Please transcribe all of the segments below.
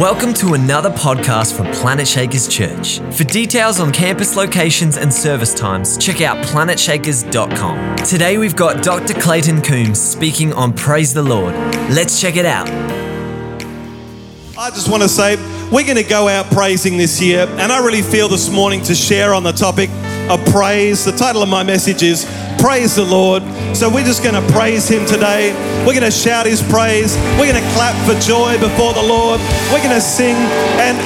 Welcome to another podcast from Planetshakers Church. For details on campus locations and service times, check out planetshakers.com. Today we've got Dr. Clayton Coombs speaking on Praise the Lord. Let's check it out. I just want to say we're going to go out praising this year, and I really feel this morning to share on the topic of praise. The title of my message is Praise the Lord. So we're just going to praise Him today. We're going to shout His praise. We're going to clap for joy before the Lord. We're going to sing. And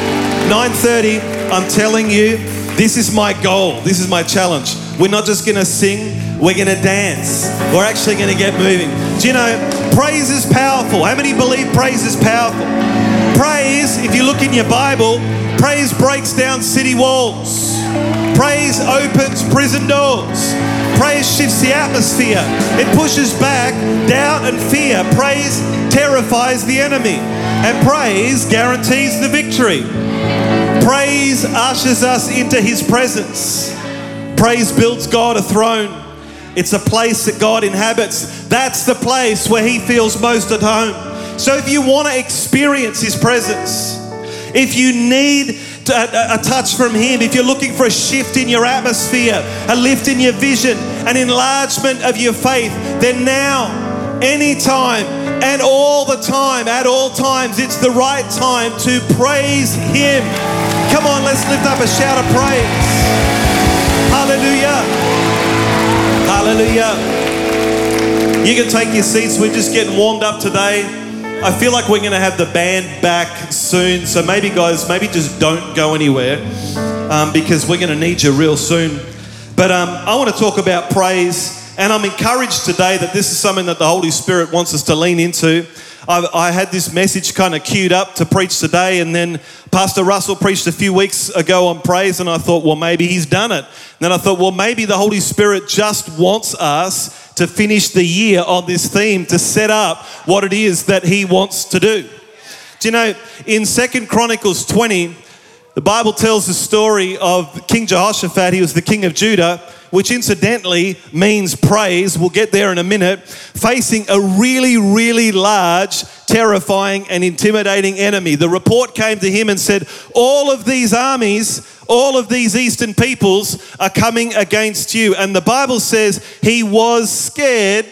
9:30, I'm telling you, this is my goal. This is my challenge. We're not just going to sing. We're going to dance. We're actually going to get moving. Do you know, praise is powerful. How many believe praise is powerful? Praise, if you look in your Bible, praise breaks down city walls. Praise opens prison doors. Praise shifts the atmosphere. It pushes back doubt and fear. Praise terrifies the enemy. And praise guarantees the victory. Praise ushers us into his presence. Praise builds God a throne. It's a place that God inhabits. That's the place where he feels most at home. So if you want to experience His presence, if you need a, touch from Him, if you're looking for a shift in your atmosphere, a lift in your vision, an enlargement of your faith, then now, anytime, and all the time, at all times, it's the right time to praise Him. Come on, let's lift up a shout of praise. Hallelujah. Hallelujah. You can take your seats. We're just getting warmed up today. I feel like we're going to have the band back soon. So maybe, guys, maybe just don't go anywhere um, because we're going to need you real soon. But um, I want to talk about praise. And I'm encouraged today that this is something that the Holy Spirit wants us to lean into. I, I had this message kind of queued up to preach today, and then Pastor Russell preached a few weeks ago on praise, and I thought, well, maybe he's done it. And then I thought, well, maybe the Holy Spirit just wants us to finish the year on this theme to set up what it is that he wants to do. Do you know, in Second Chronicles 20, the Bible tells the story of King Jehoshaphat. He was the king of Judah, which incidentally means praise. We'll get there in a minute. Facing a really, really large, terrifying, and intimidating enemy. The report came to him and said, All of these armies all of these eastern peoples are coming against you. And the Bible says he was scared,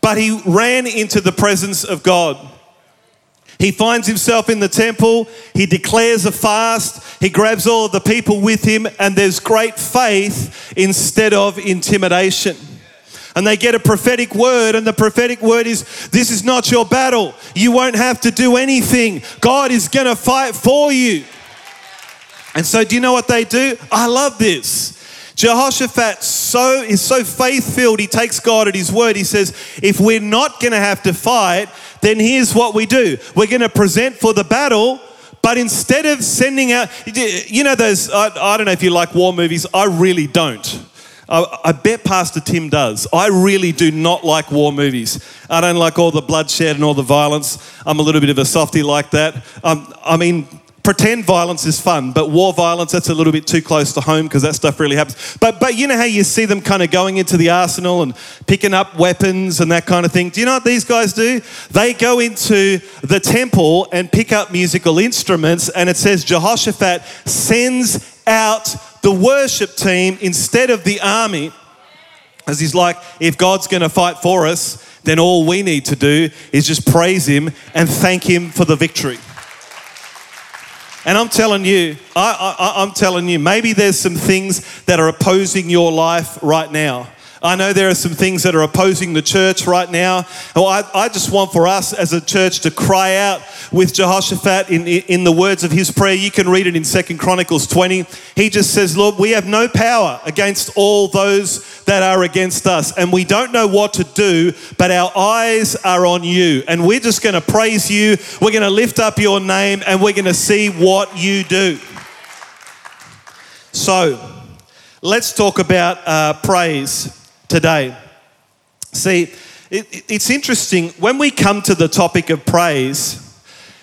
but he ran into the presence of God. He finds himself in the temple, he declares a fast, he grabs all of the people with him, and there's great faith instead of intimidation. And they get a prophetic word, and the prophetic word is this is not your battle. You won't have to do anything. God is going to fight for you. And so, do you know what they do? I love this. Jehoshaphat so is so faith filled. He takes God at His word. He says, "If we're not going to have to fight, then here's what we do: we're going to present for the battle." But instead of sending out, you know, those, I, I don't know if you like war movies, I really don't. I, bet Pastor Tim does. I really do not like war movies. I don't like all the bloodshed and all the violence. I'm a little bit of a softy like that. Um, I mean, pretend violence is fun, but war violence, that's a little bit too close to home because that stuff really happens. But, but you know how you see them kind of going into the arsenal and picking up weapons and that kind of thing? Do you know what these guys do? They go into the temple and pick up musical instruments, and it says Jehoshaphat sends out the worship team instead of the army. As he's like, if God's going to fight for us, then all we need to do is just praise him and thank him for the victory. And I'm telling you, I, I'm telling you, maybe there's some things that are opposing your life right now. I know there are some things that are opposing the church right now. Well, I, I just want for us as a church to cry out with Jehoshaphat in, in the words of his prayer. You can read it in Second Chronicles 20. He just says, Lord, we have no power against all those that are against us. And we don't know what to do, but our eyes are on you. And we're just going to praise you. We're going to lift up your name and we're going to see what you do. So, let's talk about uh, praise today. See, it, it's interesting when we come to the topic of praise,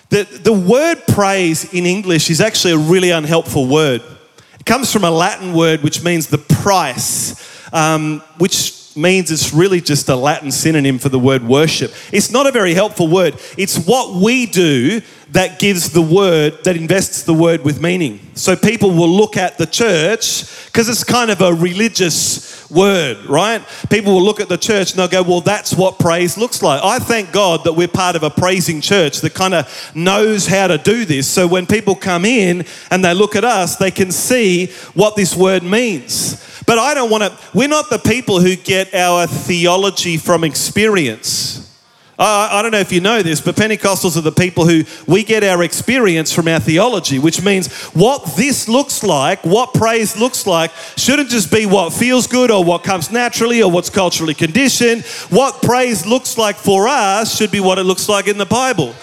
the, the word praise in English is actually a really unhelpful word. It comes from a Latin word which means the price, um, which means it's really just a Latin synonym for the word worship. It's not a very helpful word. It's what we do that gives the word, that invests the word with meaning. So people will look at the church because it's kind of a religious word, right? People will look at the church and they'll go, well, that's what praise looks like. I thank God that we're part of a praising church that kind of knows how to do this. So when people come in and they look at us, they can see what this word means. But I don't want to, we're not the people who get our theology from experience. Uh, I don't know if you know this, but Pentecostals are the people who we get our experience from our theology, which means what this looks like, what praise looks like, shouldn't just be what feels good or what comes naturally or what's culturally conditioned. What praise looks like for us should be what it looks like in the Bible.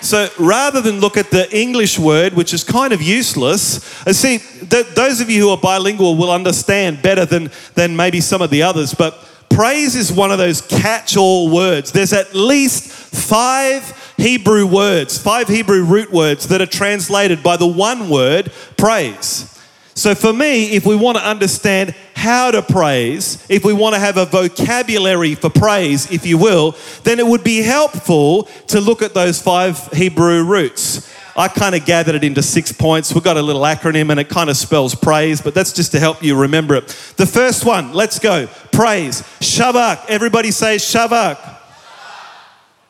So rather than look at the English word, which is kind of useless, and see, th- those of you who are bilingual will understand better than, than maybe some of the others, but praise is one of those catch all words. There's at least five Hebrew words, five Hebrew root words that are translated by the one word praise. So, for me, if we want to understand how to praise, if we want to have a vocabulary for praise, if you will, then it would be helpful to look at those five Hebrew roots. I kind of gathered it into six points. We've got a little acronym and it kind of spells praise, but that's just to help you remember it. The first one, let's go. Praise. Shavak. Everybody say Shavak.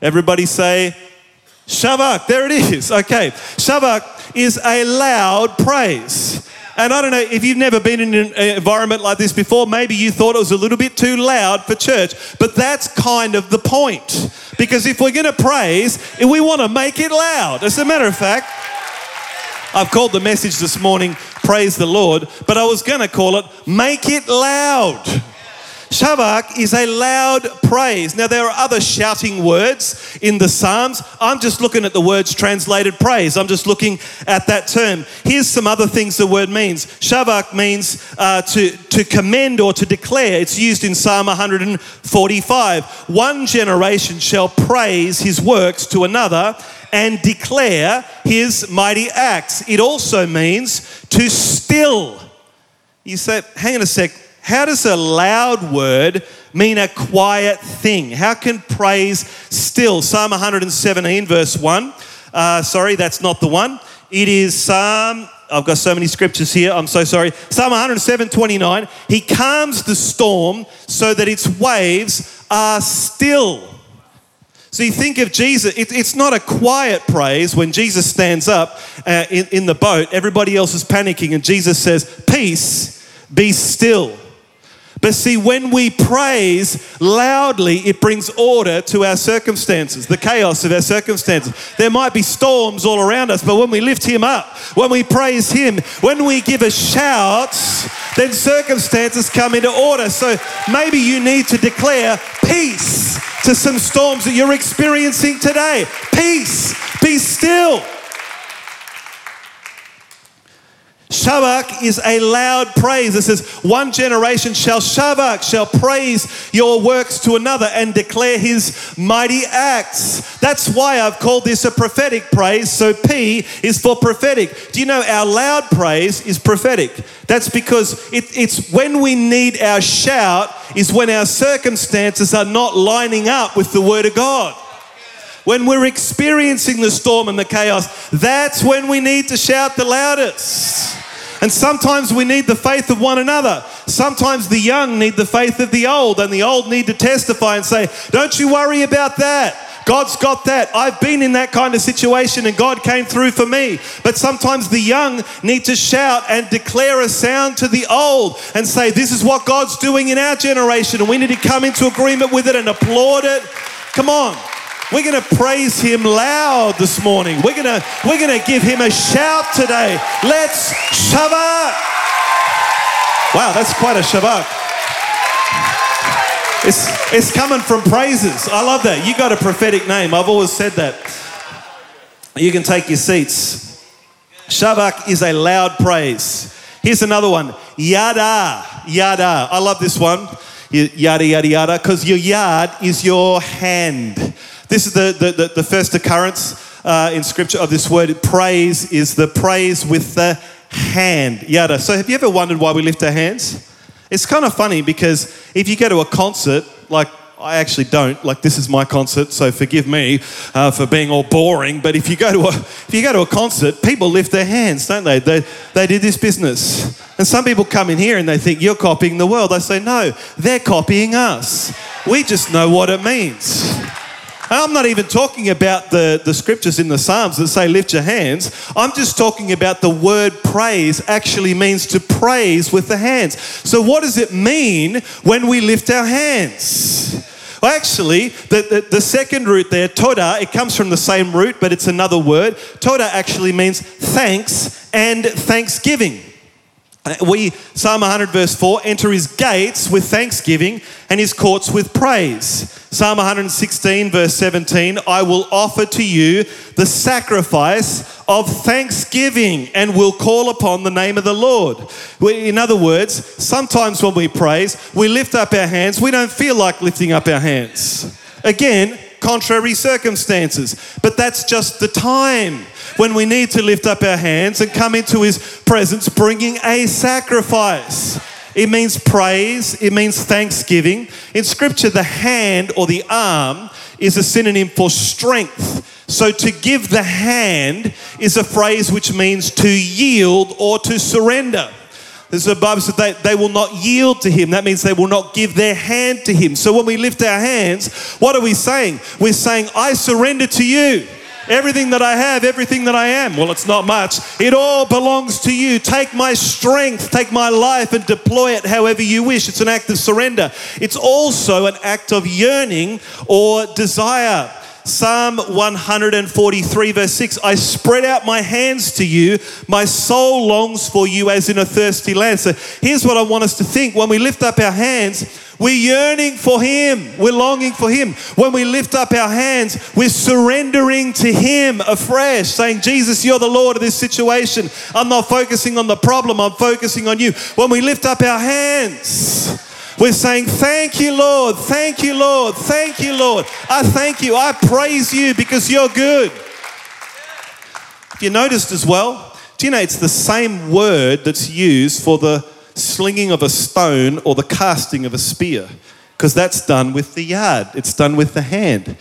Everybody say Shavak. There it is. Okay. Shavak is a loud praise. And I don't know if you've never been in an environment like this before, maybe you thought it was a little bit too loud for church, but that's kind of the point. Because if we're going to praise, we want to make it loud. As a matter of fact, I've called the message this morning, Praise the Lord, but I was going to call it Make It Loud. Shavak is a loud praise. Now, there are other shouting words in the Psalms. I'm just looking at the words translated praise. I'm just looking at that term. Here's some other things the word means. Shavak means uh, to, to commend or to declare. It's used in Psalm 145. One generation shall praise his works to another and declare his mighty acts. It also means to still. You say, hang on a sec, how does a loud word mean a quiet thing? How can praise still? Psalm 117, verse 1. Uh, sorry, that's not the one. It is Psalm, I've got so many scriptures here, I'm so sorry. Psalm 107, 29. He calms the storm so that its waves are still. So you think of Jesus, it, it's not a quiet praise when Jesus stands up uh, in, in the boat, everybody else is panicking, and Jesus says, Peace, be still. But see, when we praise loudly, it brings order to our circumstances, the chaos of our circumstances. There might be storms all around us, but when we lift Him up, when we praise Him, when we give a shout, then circumstances come into order. So maybe you need to declare peace to some storms that you're experiencing today. Peace, be still. Shavak is a loud praise. It says, One generation shall Shavak, shall praise your works to another and declare his mighty acts. That's why I've called this a prophetic praise. So P is for prophetic. Do you know our loud praise is prophetic? That's because it, it's when we need our shout, is when our circumstances are not lining up with the Word of God. When we're experiencing the storm and the chaos, that's when we need to shout the loudest. And sometimes we need the faith of one another. Sometimes the young need the faith of the old, and the old need to testify and say, Don't you worry about that. God's got that. I've been in that kind of situation and God came through for me. But sometimes the young need to shout and declare a sound to the old and say, This is what God's doing in our generation, and we need to come into agreement with it and applaud it. Come on. We're going to praise him loud this morning. We're going to we're going to give him a shout today. Let's Shabbat. Wow, that's quite a Shabbat. It's, it's coming from praises. I love that. You got a prophetic name. I've always said that. You can take your seats. Shabak is a loud praise. Here's another one. Yada, yada. I love this one. Yada, yada, yada. Because your yad is your hand. This is the, the, the, the first occurrence uh, in scripture of this word. Praise is the praise with the hand. Yada. So have you ever wondered why we lift our hands? It's kind of funny because if you go to a concert, like I actually don't. Like this is my concert, so forgive me uh, for being all boring. But if you go to a if you go to a concert, people lift their hands, don't they? They they do this business. And some people come in here and they think you're copying the world. I say no, they're copying us. We just know what it means. I'm not even talking about the, the scriptures in the Psalms that say lift your hands. I'm just talking about the word praise actually means to praise with the hands. So, what does it mean when we lift our hands? Well, actually, the, the, the, second root there, toda, it comes from the same root, but it's another word. Toda actually means thanks and thanksgiving. We, Psalm 100, verse 4, enter his gates with thanksgiving and his courts with praise. Psalm 116, verse 17, I will offer to you the sacrifice of thanksgiving and will call upon the name of the Lord. In other words, sometimes when we praise, we lift up our hands, we don't feel like lifting up our hands. Again, contrary circumstances. But that's just the time when we need to lift up our hands and come into His presence bringing a sacrifice. It means praise, it means thanksgiving. In Scripture, the hand or the arm is a synonym for strength. So to give the hand is a phrase which means to yield or to surrender. The Bible says they, they will not yield to him. That means they will not give their hand to him. So when we lift our hands, what are we saying? We're saying, I surrender to you. Everything that I have, everything that I am. Well, it's not much. It all belongs to you. Take my strength, take my life, and deploy it however you wish. It's an act of surrender. It's also an act of yearning or desire. Psalm 143, verse 6 I spread out my hands to you. My soul longs for you as in a thirsty land. So here's what I want us to think when we lift up our hands, we're yearning for Him. We're longing for Him. When we lift up our hands, we're surrendering to Him afresh, saying, Jesus, you're the Lord of this situation. I'm not focusing on the problem, I'm focusing on you. When we lift up our hands, we're saying, Thank you, Lord. Thank you, Lord. Thank you, Lord. I thank you. I praise you because you're good. You noticed as well, do you know it's the same word that's used for the slinging of a stone or the casting of a spear? Because that's done with the yad, it's done with the hand.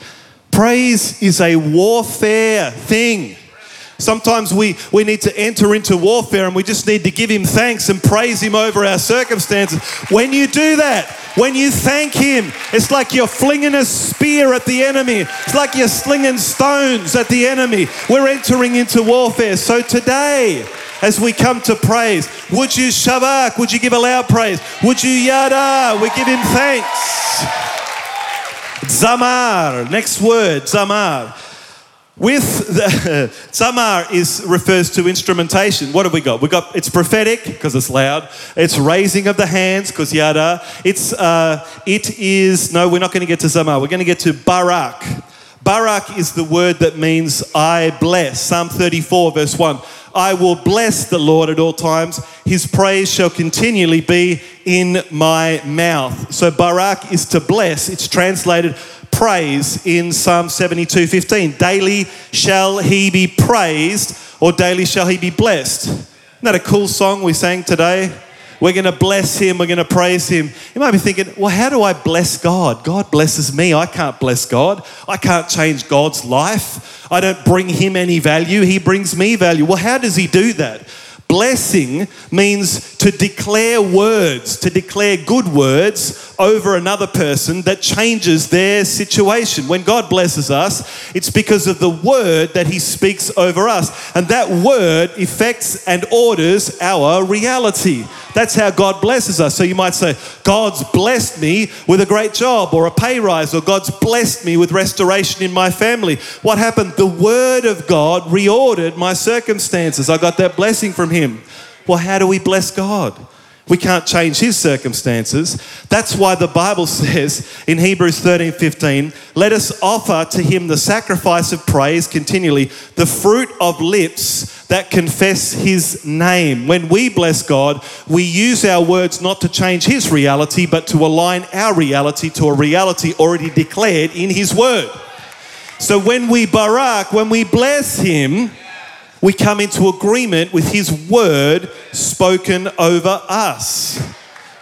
Praise is a warfare thing. Sometimes we, we need to enter into warfare and we just need to give Him thanks and praise Him over our circumstances. When you do that, when you thank Him, it's like you're flinging a spear at the enemy, it's like you're slinging stones at the enemy. We're entering into warfare. So today, as we come to praise, would you shabak? Would you give a loud praise? Would you yada? We give Him thanks. Zamar, next word, zamar. With the Zamar is refers to instrumentation. What have we got? We got it's prophetic because it's loud. It's raising of the hands because yada. It's uh, it is no. We're not going to get to Zamar. We're going to get to Barak. Barak is the word that means I bless. Psalm 34 verse 1. I will bless the Lord at all times. His praise shall continually be in my mouth. So Barak is to bless. It's translated praise in Psalm 72 15. Daily shall he be praised, or daily shall he be blessed. Isn't that a cool song we sang today? We're going to bless him. We're going to praise him. You might be thinking, well, how do I bless God? God blesses me. I can't bless God. I can't change God's life. I don't bring him any value. He brings me value. Well, how does he do that? Blessing means to declare words, to declare good words over another person that changes their situation. When God blesses us, it's because of the word that He speaks over us. And that word affects and orders our reality. That's how God blesses us. So you might say, God's blessed me with a great job or a pay rise, or God's blessed me with restoration in my family. What happened? The Word of God reordered my circumstances. I got that blessing from Him. Well, how do we bless God? We can't change his circumstances. That's why the Bible says in Hebrews 13 15, let us offer to him the sacrifice of praise continually, the fruit of lips that confess his name. When we bless God, we use our words not to change his reality, but to align our reality to a reality already declared in his word. So when we barak, when we bless him, we come into agreement with His word spoken over us.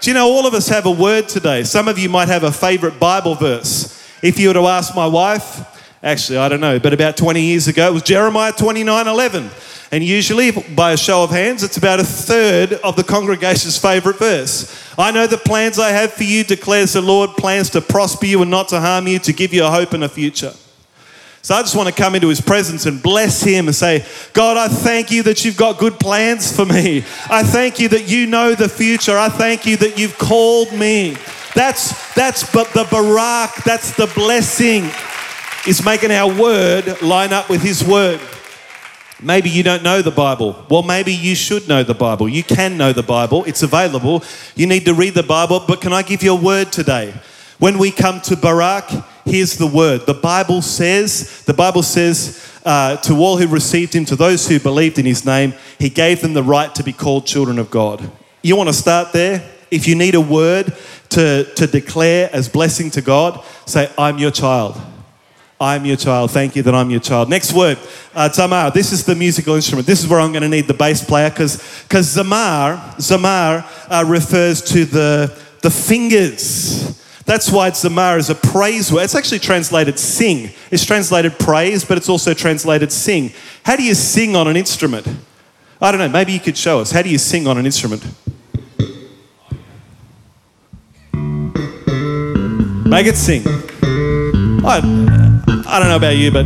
Do you know all of us have a word today? Some of you might have a favorite Bible verse. If you were to ask my wife, actually, I don't know, but about 20 years ago, it was Jeremiah 29 11. And usually, by a show of hands, it's about a third of the congregation's favorite verse. I know the plans I have for you, declares the Lord, plans to prosper you and not to harm you, to give you a hope and a future. So I just want to come into his presence and bless him and say, God, I thank you that you've got good plans for me. I thank you that you know the future. I thank you that you've called me. That's that's but the barak, that's the blessing, is making our word line up with his word. Maybe you don't know the Bible. Well, maybe you should know the Bible. You can know the Bible, it's available. You need to read the Bible, but can I give you a word today? When we come to Barak, here's the word. The Bible says, the Bible says, uh, to all who received him, to those who believed in his name, he gave them the right to be called children of God. You want to start there? If you need a word to, to declare as blessing to God, say, I'm your child. I'm your child. Thank you that I'm your child. Next word, uh, zamar. This is the musical instrument. This is where I'm going to need the bass player because zamar, zamar uh, refers to the, the fingers. That's why zamar is a praise word. It's actually translated sing. It's translated praise, but it's also translated sing. How do you sing on an instrument? I don't know. Maybe you could show us. How do you sing on an instrument? Make it sing. I, I don't know about you, but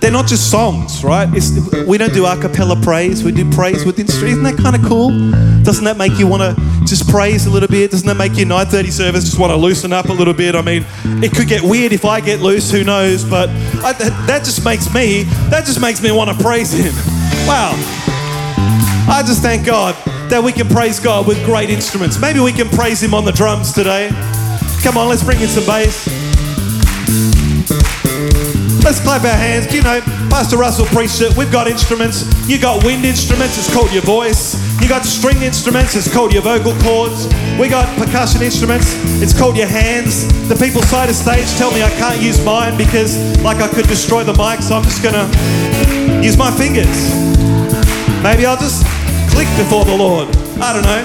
they're not just songs, right? It's, we don't do a cappella praise, we do praise with instruments. Isn't that kind of cool? Doesn't that make you want to just praise a little bit? Doesn't that make your 9:30 service just want to loosen up a little bit? I mean, it could get weird if I get loose, who knows? But I, that, that just makes me, that just makes me want to praise him. Wow. I just thank God that we can praise God with great instruments. Maybe we can praise him on the drums today. Come on, let's bring in some bass. Let's clap our hands. You know, Pastor Russell preached it. We've got instruments. You got wind instruments, it's called your voice. You got string instruments, it's called your vocal cords. We got percussion instruments, it's called your hands. The people side of stage tell me I can't use mine because, like, I could destroy the mic, so I'm just gonna use my fingers. Maybe I'll just click before the Lord. I don't know.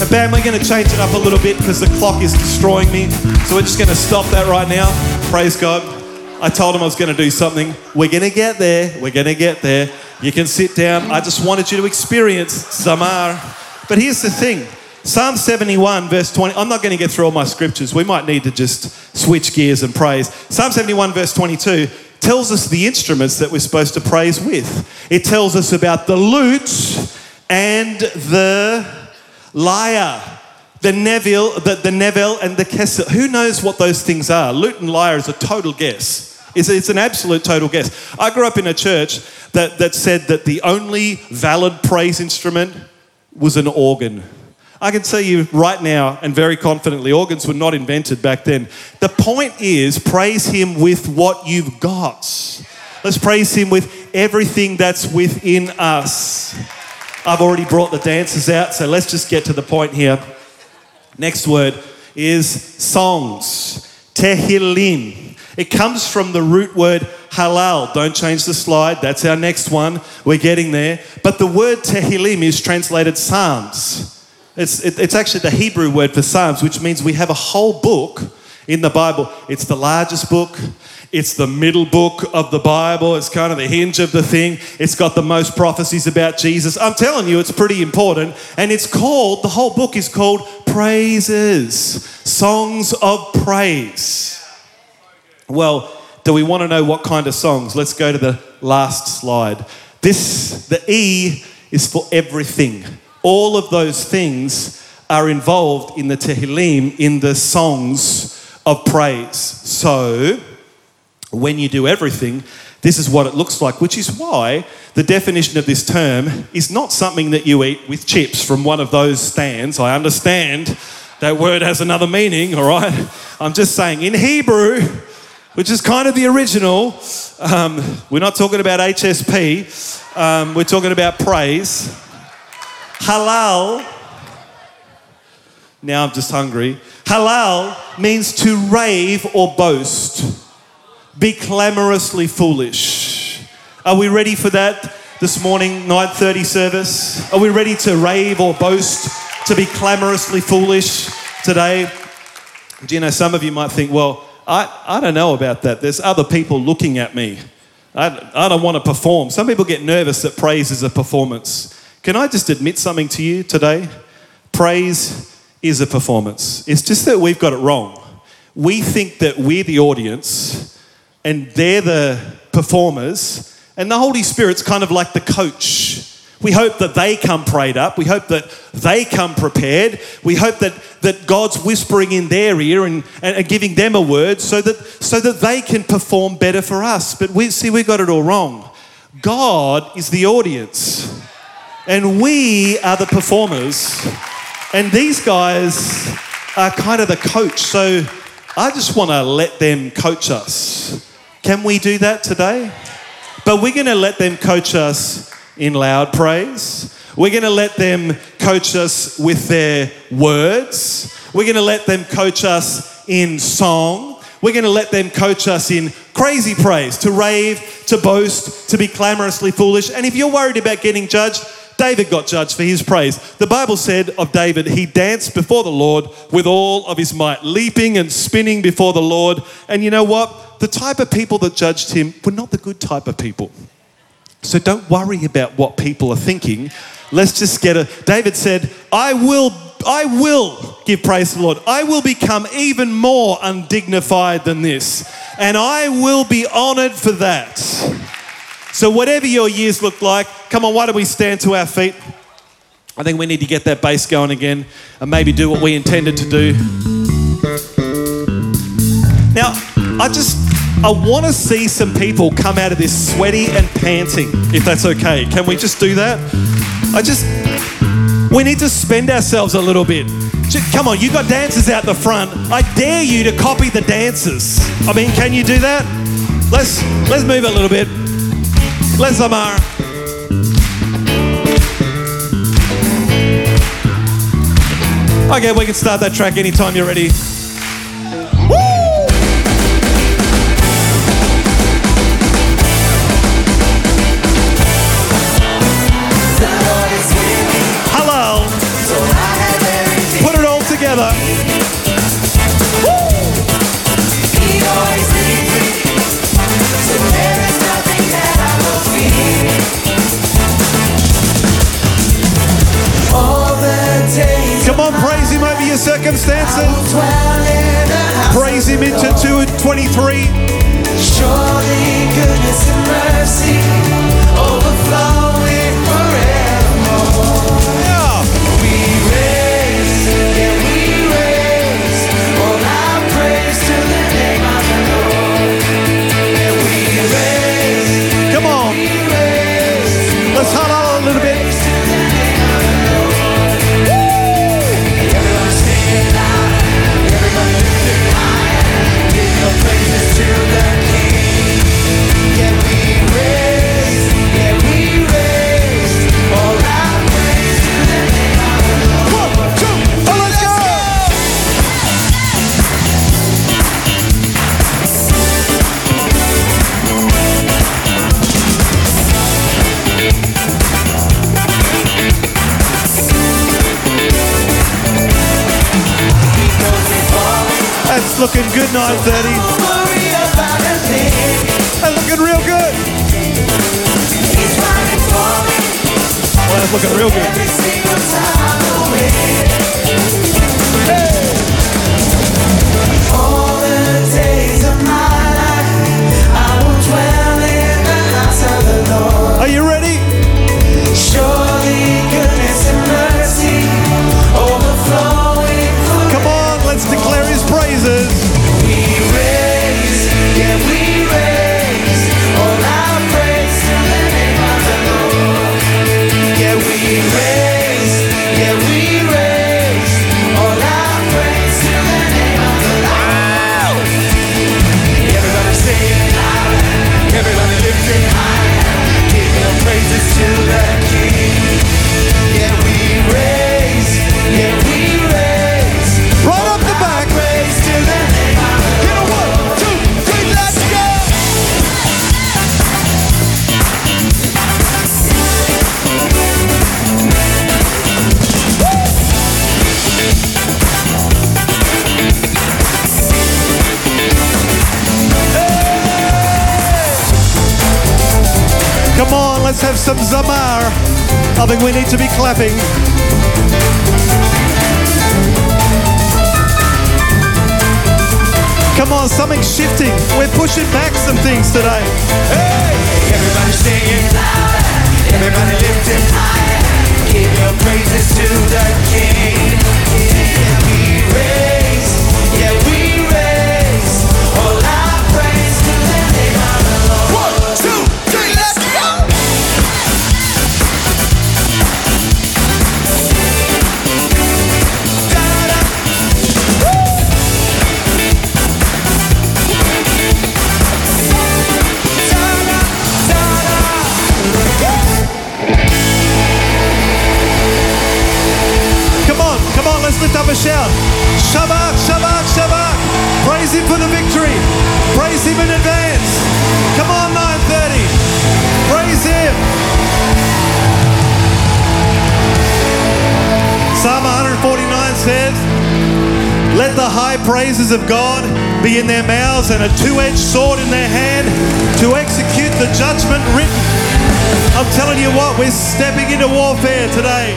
And bam, we're to change it up a little bit because the clock is destroying me. So we're just to stop that right now. Praise God. I told him I was going to do something. We're going to get there. We're going to get there. You can sit down. I just wanted you to experience Zamar. But here's the thing Psalm 71, verse 20. I'm not going to get through all my scriptures. We might need to just switch gears and praise. Psalm 71, verse 22 tells us the instruments that we're supposed to praise with. It tells us about the lute and the lyre. The nevel, the, the nevel and the Kessel. Who knows what those things are? Lute and lyre is a total guess. It's, it's an absolute total guess. I grew up in a church that, that said that the only valid praise instrument was an organ. I can tell you right now and very confidently, organs were not invented back then. The point is, praise Him with what you've got. Let's praise Him with everything that's within us. I've already brought the dancers out, so let's just get to the point here. Next word is songs. Tehillim. It comes from the root word halal. Don't change the slide. That's our next one. We're getting there. But the word Tehillim is translated Psalms. It's, it, it's actually the Hebrew word for Psalms, which means we have a whole book in the Bible. It's the largest book. It's the middle book of the Bible. It's kind of the hinge of the thing. It's got the most prophecies about Jesus. I'm telling you, it's pretty important. And it's called, the whole book is called Praises, Songs of Praise. Well, do we want to know what kind of songs? Let's go to the last slide. This, the E is for everything. All of those things are involved in the Tehillim, in the songs of praise. So, when you do everything, this is what it looks like, which is why the definition of this term is not something that you eat with chips from one of those stands. I understand that word has another meaning, all right? I'm just saying, in Hebrew, which is kind of the original, um, we're not talking about HSP, um, we're talking about praise. Halal, now I'm just hungry. Halal means to rave or boast be clamorously foolish. Are we ready for that this morning, 9:30 service? Are we ready to rave or boast to be clamorously foolish today. Do you know, some of you might think, well, I, I don't know about that. There's other people looking at me. I, I don't want to perform. Some people get nervous that praise is a performance. Can I just admit something to you today? Praise is a performance. It's just that we've got it wrong. We think that we're the audience and they're the performers, and the Holy Spirit's kind of like the coach. We hope that they come prayed up. We hope that they come prepared. We hope that, that God's whispering in their ear and, and, and giving them a word so that, so that they can perform better for us. But we see, we got it all wrong. God is the audience, and we are the performers. And these guys are kind of the coach. So I just want to let them coach us. Can we do that today? But we're going to let them coach us in loud praise. We're going to let them coach us with their words. We're going to let them coach us in song. We're going to let them coach us in crazy praise, to rave, to boast, to be clamorously foolish. And if you're worried about getting judged, David got judged for his praise. The Bible said of David, he danced before the Lord with all of his might, leaping and spinning before the Lord. And you know what? The type of people that judged him were not the good type of people. So don't worry about what people are thinking. Let's just get a. David said, I will. I will give praise to the Lord. I will become even more undignified than this, and I will be honored for that. So, whatever your years look like, come on, why don't we stand to our feet? I think we need to get that bass going again and maybe do what we intended to do. Now, I just I want to see some people come out of this sweaty and panting, if that's okay. Can we just do that? I just we need to spend ourselves a little bit. Come on, you got dancers out the front. I dare you to copy the dancers. I mean, can you do that? Let's let's move a little bit. Let's Amar. Okay, we can start that track anytime you're ready. Together. Come on, praise him over your circumstances. 930. Worry about. That's looking real good. Oh, that's looking real good. Let's have some zamar. I think we need to be clapping. Come on, something's shifting. We're pushing back some things today. Hey, everybody singing louder, everybody lifting higher. Give your praises to the King. A shout. Shabbat, Shabbat, Shabbat. Praise Him for the victory. Praise Him in advance. Come on, 930. Praise Him. Psalm 149 says, Let the high praises of God be in their mouths and a two edged sword in their hand to execute the judgment written. I'm telling you what, we're stepping into warfare today.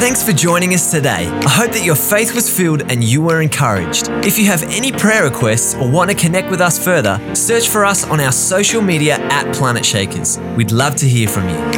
Thanks for joining us today. I hope that your faith was filled and you were encouraged. If you have any prayer requests or want to connect with us further, search for us on our social media at Planetshakers. We'd love to hear from you.